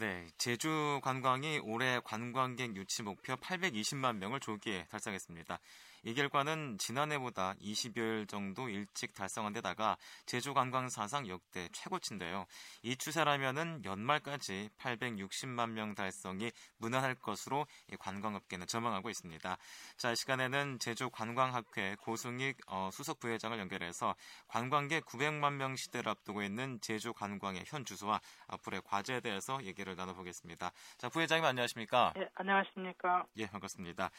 네, 제주 관광이 올해 관광객 유치 목표 820만 명을 조기에 달성했습니다. 이 결과는 지난해보다 20여일 정도 일찍 달성한 데다가 제주 관광 사상 역대 최고치인데요. 이 추세라면은 연말까지 860만 명 달성이 무난할 것으로 관광업계는 전망하고 있습니다. 자, 이 시간에는 제주 관광학회 고승익 어, 수석 부회장을 연결해서 관광객 900만 명 시대를 앞두고 있는 제주 관광의 현 주소와 앞으로의 과제에 대해서 얘기를 나눠보겠습니다. 자, 부회장님 안녕하십니까? 예, 안녕하십니까? 예, 반갑습니다.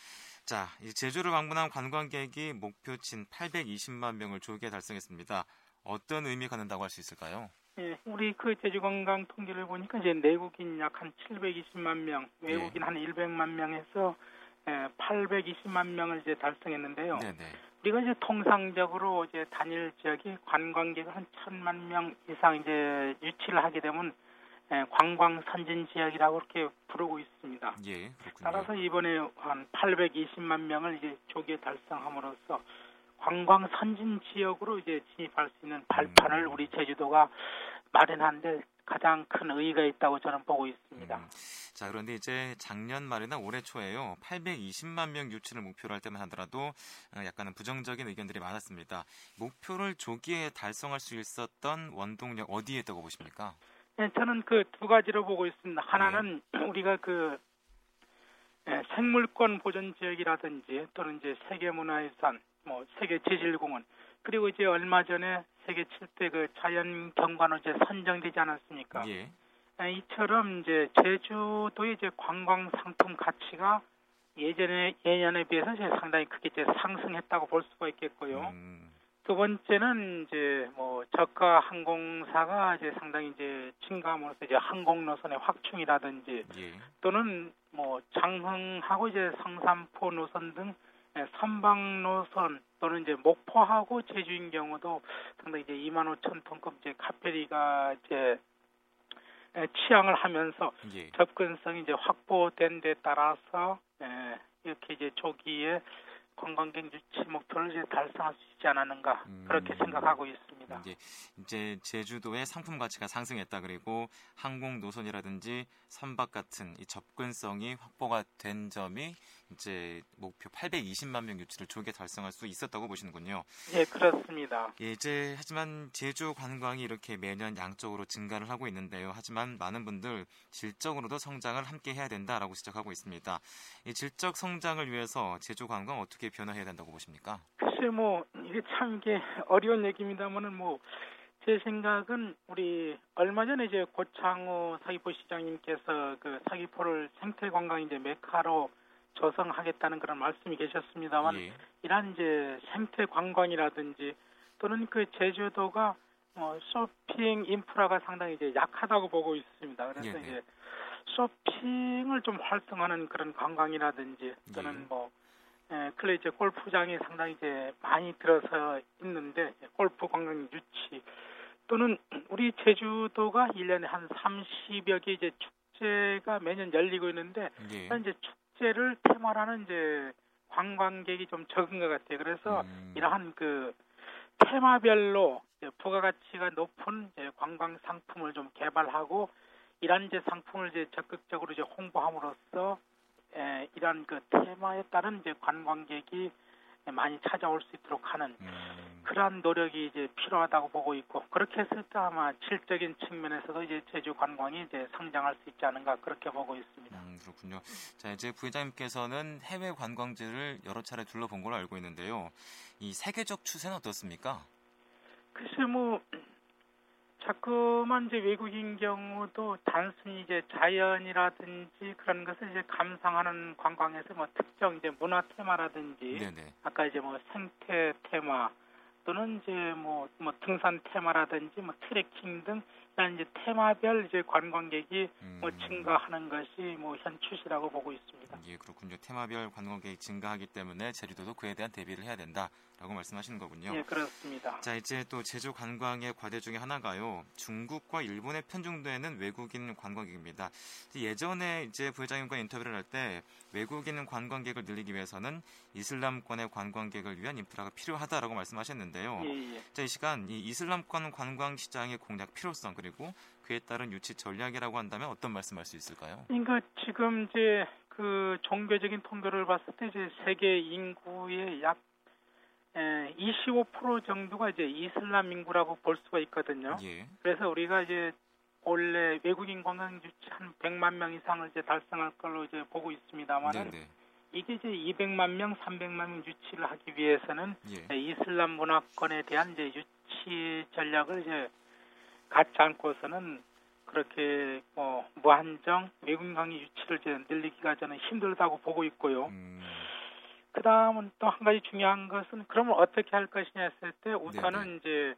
자, 제주를 방문한 관광객이 목표친 820만 명을 조기에 달성했습니다. 어떤 의미가 갖는다고 할 수 있을까요? 예, 우리 그 제주관광 통계를 보니까 이제 내국인 약 한 720만 명, 외국인 예. 한 100만 명에서 예, 820만 명을 이제 달성했는데요. 네네. 우리가 이제 통상적으로 이제 단일 지역이 관광객을 한 천만 명 이상 이제 유치를 하게 되면 예, 관광 선진 지역이라고 이렇게 부르고 있습니다. 예. 따라서 이번에 한 820만 명을 이제 조기에 달성함으로써 관광 선진 지역으로 이제 진입할 수 있는 발판을 음. 우리 제주도가 마련한데 가장 큰 의의가 있다고 저는 보고 있습니다. 음. 자, 그런데 이제 작년 말이나 올해 초에요. 820만 명 유치를 목표로 할 때만 하더라도 어, 약간은 부정적인 의견들이 많았습니다. 목표를 조기에 달성할 수 있었던 원동력 어디에 있다고 보십니까? 네, 저는 그 두 가지로 보고 있습니다. 하나는 네. 우리가 그 예, 생물권 보존 지역이라든지 또는 이제 세계문화유산, 뭐 세계 제질공원 그리고 이제 얼마 전에 세계 7대 그 자연 경관으로 선정되지 않았습니까? 예. 예. 이처럼 이제 제주도의 이제 관광 상품 가치가 예전에 예년에 비해서 이제 상당히 크게 이제 상승했다고 볼 수가 있겠고요. 음. 두 번째는 이제 뭐 저가 항공사가 이제 상당히 이제 증가함으로써 이제 항공 노선의 확충이라든지 예. 또는 뭐 장흥하고 이제 성산포 노선 등 예, 선박 노선 또는 이제 목포하고 제주인 경우도 상당히 이제 2만 5천 톤급 이제 카페리가 이제 예, 취항을 하면서 예. 접근성이 이제 확보된 데 따라서 예, 이렇게 이제 조기에 관광객 유치 목표를 이제 달성할 수 있지 않았는가 음. 그렇게 생각하고 있습니다. 이제, 이제 제주도의 상품 가치가 상승했다 그리고 항공 노선이라든지 선박 같은 이 접근성이 확보가 된 점이 이제 목표 820만 명 유치를 조기에 달성할 수 있었다고 보시는군요. 예, 그렇습니다. 예, 이제 하지만 제주 관광이 이렇게 매년 양적으로 증가를 하고 있는데요. 하지만 많은 분들 질적으로도 성장을 함께 해야 된다라고 지적하고 있습니다. 이 질적 성장을 위해서 제주 관광 어떻게 변화해야 된다고 보십니까? 글쎄 뭐 이게 참 이게 어려운 얘기입니다만은 뭐 제 생각은 우리 얼마 전에 이제 고창호 사기포 시장님께서 그 사기포를 생태 관광 이제 메카로 조성하겠다는 그런 말씀이 계셨습니다만 예. 이러한 이제 생태 관광이라든지 또는 그 제주도가 어, 쇼핑 인프라가 상당히 이제 약하다고 보고 있습니다. 그래서 예, 예. 이제 쇼핑을 좀 활성화하는 그런 관광이라든지 또는 예. 뭐 예, 클레 이제 골프장이 상당히 이제 많이 들어서 있는데 골프 관광 유치 또는 우리 제주도가 1년에 한 30여 개 이제 축제가 매년 열리고 있는데 예. 이제 축 축제를 테마로 하는 이제 관광객이 좀 적은 것 같아요. 그래서 음. 이러한 그 테마별로 부가가치가 높은 관광 상품을 좀 개발하고 이러한 이제 상품을 이제 적극적으로 이제 홍보함으로써 에, 이러한 그 테마에 따른 이제 관광객이 많이 찾아올 수 있도록 하는 음. 그러한 노력이 이제 필요하다고 보고 있고 그렇게 했을 때 아마 질적인 측면에서도 이제 제주 관광이 이제 성장할 수 있지 않은가 그렇게 보고 있습니다. 음, 그렇군요. 자 이제 부회장님께서는 해외 관광지를 여러 차례 둘러본 걸로 알고 있는데요. 이 세계적 추세는 어떻습니까? 글쎄 뭐 자꾸만 이제 외국인 경우도 단순히 이제 자연이라든지 그런 것을 이제 감상하는 관광에서 뭐 특정 이제 문화 테마라든지 네네. 아까 이제 뭐 생태 테마 또는 이제 뭐, 뭐 등산 테마라든지 뭐 트레킹 등 이런 이제 테마별 이제 관광객이 뭐 음. 뭐 증가하는 것이 뭐 현 추세라고 보고 있습니다. 예, 그렇군요. 테마별 관광객이 증가하기 때문에 제주도도 그에 대한 대비를 해야 된다. 라고 말씀하시는 거군요. 예, 그렇습니다. 자, 이제 또 제주 관광의 과제 중에 하나가요. 중국과 일본에 편중되는 외국인 관광객입니다. 예전에 이제 부회장님과 인터뷰를 할 때 외국인 관광객을 늘리기 위해서는 이슬람권의 관광객을 위한 인프라가 필요하다라고 말씀하셨는데요. 예, 예. 자, 이 시간 이 이슬람권 관광 시장의 공략 필요성 그리고 그에 따른 유치 전략이라고 한다면 어떤 말씀할 수 있을까요? 그러니까 지금 이제 그 종교적인 통계를 봤을 때 이제 세계 인구의 약 25% 정도가 이제 이슬람 인구라고 볼 수가 있거든요. 예. 그래서 우리가 이제 원래 외국인 관광 유치 한 100만 명 이상을 이제 달성할 걸로 이제 보고 있습니다만은 네네. 이게 이제 200만 명, 300만 명 유치를 하기 위해서는 예. 이슬람 문화권에 대한 이제 유치 전략을 이제 갖지 않고서는 그렇게 뭐 무한정 외국인 관광 유치를 이제 늘리기가 저는 힘들다고 보고 있고요. 음, 그 다음은 또 한 가지 중요한 것은 그러면 어떻게 할 것이냐 했을 때 우선은 네네. 이제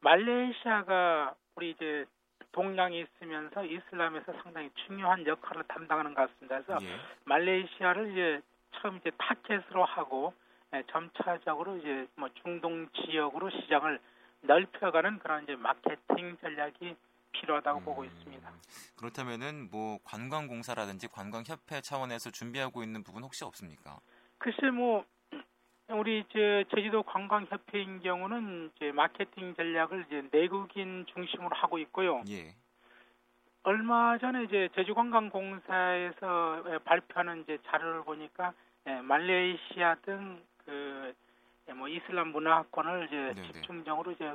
말레이시아가 우리 이제 동양에 있으면서 이슬람에서 상당히 중요한 역할을 담당하는 것 같습니다. 그래서 예. 말레이시아를 이제 처음 이제 타켓으로 하고 예, 점차적으로 이제 뭐 중동 지역으로 시장을 넓혀가는 그런 이제 마케팅 전략이 필요하다고 보고 음, 있습니다. 그렇다면은 뭐 관광공사라든지 관광협회 차원에서 준비하고 있는 부분 혹시 없습니까? 글쎄 뭐 우리 이제 제주도 관광협회인 경우는 이제 마케팅 전략을 이제 내국인 중심으로 하고 있고요. 예. 얼마 전에 이제 제주관광공사에서 예, 발표하는 이제 자료를 보니까 예, 말레이시아 등그 뭐 이슬람 문화권을 이제 네네. 집중적으로 이제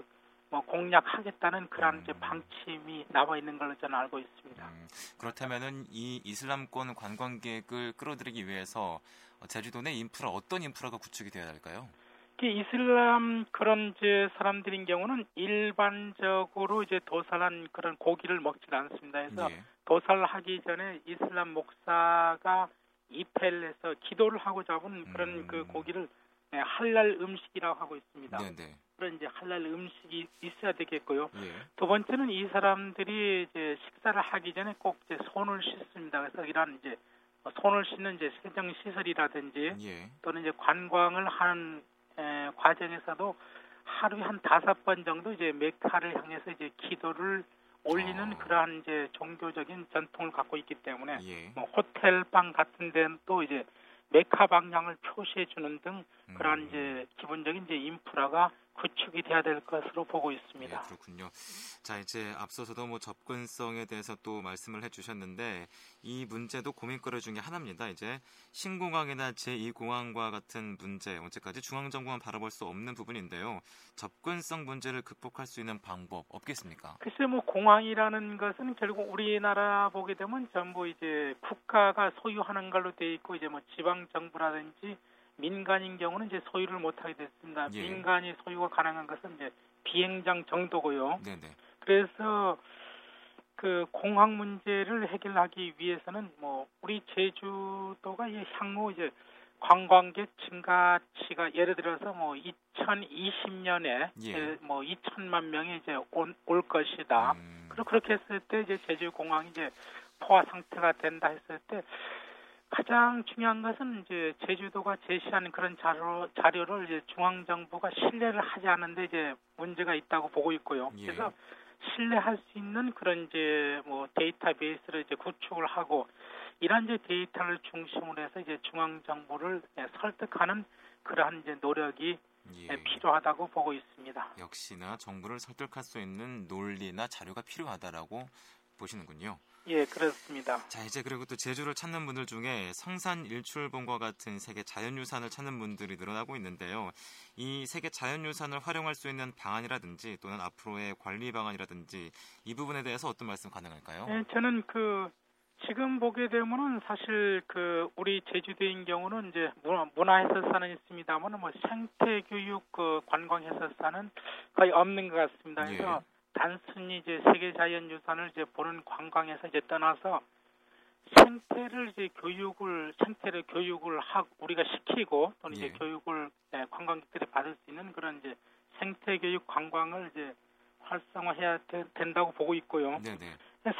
뭐 공략하겠다는 그런 음. 방침이 나와 있는 걸로 저는 알고 있습니다. 음, 그렇다면은 이 이슬람권 관광객을 끌어들이기 위해서 어, 제주도 내 인프라 어떤 인프라가 구축이 되어야 할까요? 그 이슬람 그런 이제 사람들인 경우는 일반적으로 이제 도살한 그런 고기를 먹지 않습니다. 그래서 예. 도살하기 전에 이슬람 목사가 해서 기도를 하고 잡은 그런 음. 그 고기를 예, 할랄 음식이라고 하고 있습니다. 네네. 그런 이제 할랄 음식이 있어야 되겠고요. 예. 두 번째는 이 사람들이 이제 식사를 하기 전에 꼭 이제 손을 씻습니다. 그래서 이런 이제 손을 씻는 이제 세정 시설이라든지 예. 또는 이제 관광을 하는 에, 과정에서도 하루에 한 다섯 번 정도 이제 메카를 향해서 이제 기도를 올리는 아. 그러한 이제 종교적인 전통을 갖고 있기 때문에 예. 뭐 호텔 방 같은 데는 또 이제 메카 방향을 표시해 주는 등 그러한 음. 이제 기본적인 이제 인프라가 구축이 돼야 될 것으로 보고 있습니다. 예, 그렇군요. 자, 이제 앞서서도 뭐 접근성에 대해서 또 말씀을 해주셨는데 이 문제도 고민거리 중에 하나입니다. 이제 신공항이나 제2공항과 같은 문제, 언제까지 중앙정부만 바라볼 수 없는 부분인데요. 접근성 문제를 극복할 수 있는 방법 없겠습니까? 글쎄 뭐 공항이라는 것은 결국 우리나라 보게 되면 전부 이제 국가가 소유하는 걸로 돼 있고 이제 뭐 지방 정부라든지 민간인 경우는 이제 소유를 못 하게 됐습니다. 예. 민간이 소유가 가능한 것은 이제 비행장 정도고요. 네네. 그래서 그 공항 문제를 해결하기 위해서는 뭐 우리 제주도가 이 향후 이제 관광객 증가치가 예를 들어서 뭐 2020년에 예. 뭐 2천만 명이 이제 온, 올 것이다. 음, 그리고 그렇게 했을 때 이제 제주 공항이 이제 포화 상태가 된다 했을 때 가장 중요한 것은 이제 제주도가 제시하는 그런 자료 자료를 이제 중앙 정부가 신뢰를 하지 않는데 이제 문제가 있다고 보고 있고요. 예. 그래서 신뢰할 수 있는 그런 이제 뭐 데이터베이스를 이제 구축을 하고 이런 이제 데이터를 중심으로 해서 이제 중앙 정부를 예, 설득하는 그러한 이제 노력이 예. 예, 필요하다고 보고 있습니다. 역시나 정부를 설득할 수 있는 논리나 자료가 필요하다라고 보시는군요. 예, 그렇습니다. 자 이제 그리고 또 제주를 찾는 분들 중에 성산 일출봉과 같은 세계 자연유산을 찾는 분들이 늘어나고 있는데요. 이 세계 자연유산을 활용할 수 있는 방안이라든지 또는 앞으로의 관리 방안이라든지 이 부분에 대해서 어떤 말씀 가능할까요? 예, 저는 그 지금 보게 되면은 사실 그 우리 제주도인 경우는 이제 문화, 문화 해설사는 있습니다만은 뭐 생태 교육 그 관광 해설사는 거의 없는 것 같습니다. 그래서 예. 단순히 이제 세계 자연유산을 이제 보는 관광에서 이제 떠나서 생태를 이제 교육을 생태를 교육을 하 우리가 시키고 또는 예. 이제 교육을 예, 관광객들이 받을 수 있는 그런 이제 생태 교육 관광을 이제 활성화해야 되- 된다고 보고 있고요. 네네.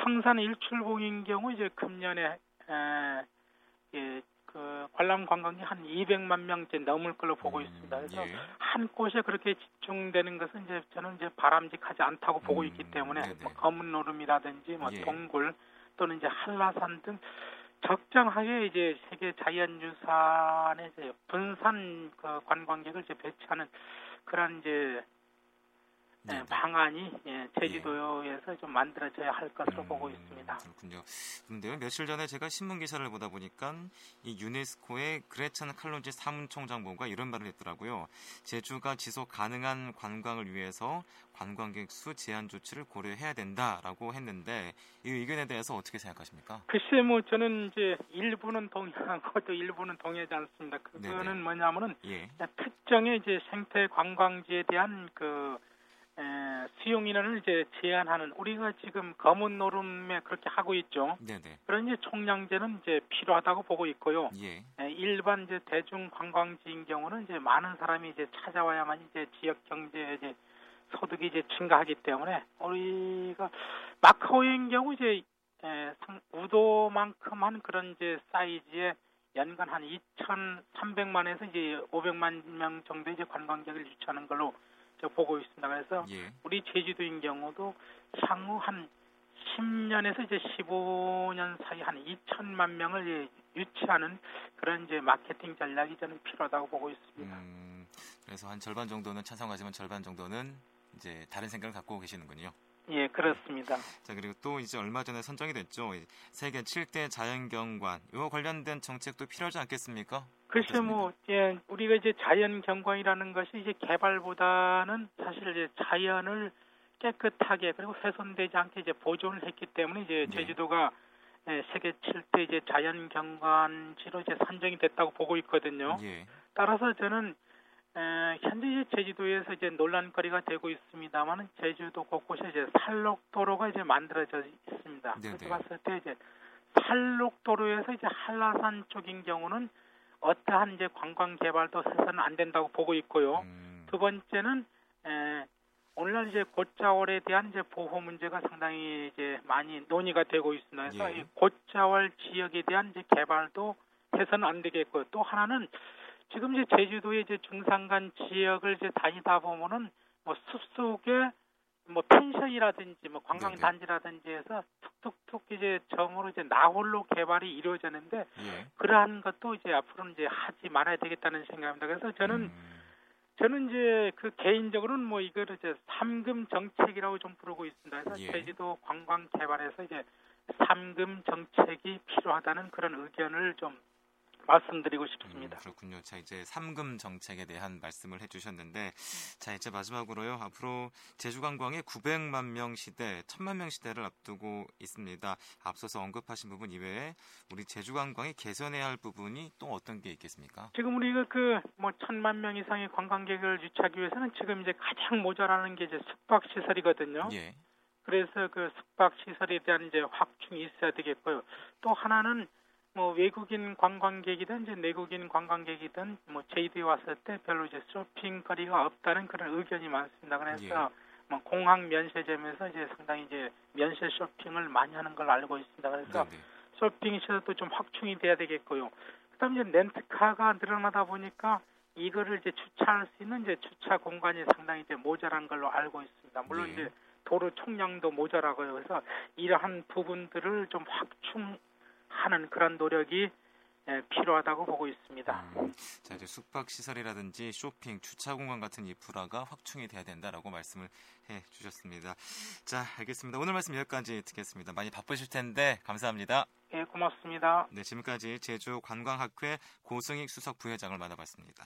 성산 일출봉인 경우 이제 금년에 에, 예, 그 관람 관광이 한 200만 명째 넘을 걸로 보고 음, 있습니다. 그래서 예. 한 곳에 그렇게 집중되는 것은 이제 저는 이제 바람직하지 않다고 보고 음, 있기 때문에 네네. 뭐 검은 노름이라든지 뭐 예. 동굴 또는 이제 한라산 등 적정하게 이제 세계 자연유산의 이제 분산 그 관광객을 이제 배치하는 그런 이제 예, 네네. 방안이 예, 제주도에서 좀 만들어져야 할 것으로 보고 음, 있습니다. 그렇군요. 그런데요, 며칠 전에 제가 신문 기사를 보다 보니까 이 유네스코의 그레찬 칼론지 사무총장보가 이런 말을 했더라고요. 제주가 지속 가능한 관광을 위해서 관광객 수 제한 조치를 고려해야 된다라고 했는데 이 의견에 대해서 어떻게 생각하십니까? 글쎄 뭐 저는 이제 일부는 동의하고 또 일부는 동의하지 않습니다. 그거는 네네. 뭐냐면은 예, 특정의 이제 생태 관광지에 대한 그 에, 수용 인원을 이제 제한하는 우리가 지금 검은 노름에 그렇게 하고 있죠. 네네, 그런 이제 총량제는 이제 필요하다고 보고 있고요. 예, 에, 일반 이제 대중 관광지인 경우는 이제 많은 사람이 이제 찾아와야만 이제 지역 경제 이제 소득이 이제 증가하기 때문에 우리가 마카오인 경우 이제 에, 상- 우도만큼 한 그런 이제 사이즈의 연간 한 2,300만에서 이제 500만 명 정도 이제 관광객을 유치하는 걸로 저 보고 있습니다. 그래서 예, 우리 제주도인 경우도 향후 한 10년에서 이제 15년 사이 한 2천만 명을 유치하는 그런 이제 마케팅 전략이 저는 필요하다고 보고 있습니다. 음, 그래서 한 절반 정도는 찬성하지만 절반 정도는 이제 다른 생각을 갖고 계시는군요. 예, 그렇습니다. 자 그리고 또 이제 얼마 전에 선정이 됐죠. 이 세계 7대 자연경관 이와 관련된 정책도 필요하지 않겠습니까? 글쎄 뭐 예, 우리가 이제 자연 경관이라는 것이 이제 개발보다는 사실 이제 자연을 깨끗하게 그리고 훼손되지 않게 이제 보존을 했기 때문에 이제 네. 제주도가 예, 세계 7대 이제 자연 경관지로 이제 선정이 됐다고 보고 있거든요. 예, 따라서 저는 에, 현재 제주도에서 이제 논란거리가 되고 있습니다만은 제주도 곳곳에 이제 산록도로가 이제 만들어져 있습니다. 네네. 그래서 봤을 때 이제 산록도로에서 이제 한라산 쪽인 경우는 어떠한 이제 관광 개발도 해서는 안 된다고 보고 있고요. 음, 두 번째는 에, 오늘날 이제 곶자월에 대한 이제 보호 문제가 상당히 이제 많이 논의가 되고 있습니다. 그래서 예. 이 곶자월 지역에 대한 이제 개발도 해서는 안 되겠고요. 또 하나는 지금 이제 제주도의 이제 중산간 지역을 이제 다니다 보면은 뭐 숲속에 뭐 펜션이라든지 뭐 관광. 단지라든지 해서 툭툭툭 이제 점으로 이제 나홀로 개발이 이루어졌는데 예, 그러한 것도 이제 앞으로는 이제 하지 말아야 되겠다는 생각입니다. 그래서 저는 음, 저는 이제 그 개인적으로는 뭐 이거를 이제 삼금 정책이라고 좀 부르고 있습니다. 그래서 예. 제주도 관광 개발에서 이제 삼금 정책이 필요하다는 그런 의견을 좀 말씀드리고 싶습니다. 음, 그렇군요. 자 이제 삼금 정책에 대한 말씀을 해주셨는데, 자 이제 마지막으로요. 앞으로 제주 관광의 900만 명 시대, 1000만 명 시대를 앞두고 있습니다. 앞서서 언급하신 부분 이외에 우리 제주 관광이 개선해야 할 부분이 또 어떤 게 있겠습니까? 지금 우리가 그뭐 천만 명 이상의 관광객을 유치하기 위해서는 지금 이제 가장 모자라는 게 이제 숙박 시설이거든요. 예, 그래서 그 숙박 시설에 대한 이제 확충이 있어야 되겠고요. 또 하나는 뭐 외국인 관광객이든 이제 내국인 관광객이든 뭐 제주도에 왔을 때 별로 이제 쇼핑거리가 없다는 그런 의견이 많습니다. 그래서 뭐 공항 면세점에서 이제 상당히 이제 면세 쇼핑을 많이 하는 걸 알고 있습니다. 그래서 네, 네. 쇼핑 시설도 좀 확충이 돼야 되겠고요. 그다음에 이제 렌트카가 늘어나다 보니까 이거를 이제 주차할 수 있는 이제 주차 공간이 상당히 이제 모자란 걸로 알고 있습니다. 물론 예. 이제 도로 총량도 모자라고요. 그래서 이러한 부분들을 좀 확충 하는 그런 노력이 예, 필요하다고 보고 있습니다. 음, 자 이제 숙박 시설이라든지 쇼핑, 주차 공간 같은 인프라가 확충이 돼야 된다라고 말씀을 해 주셨습니다. 자 알겠습니다. 오늘 말씀 여기까지 듣겠습니다. 많이 바쁘실 텐데 감사합니다. 예, 고맙습니다. 네 지금까지 제주 관광학회 고승익 수석 부회장을 만나봤습니다.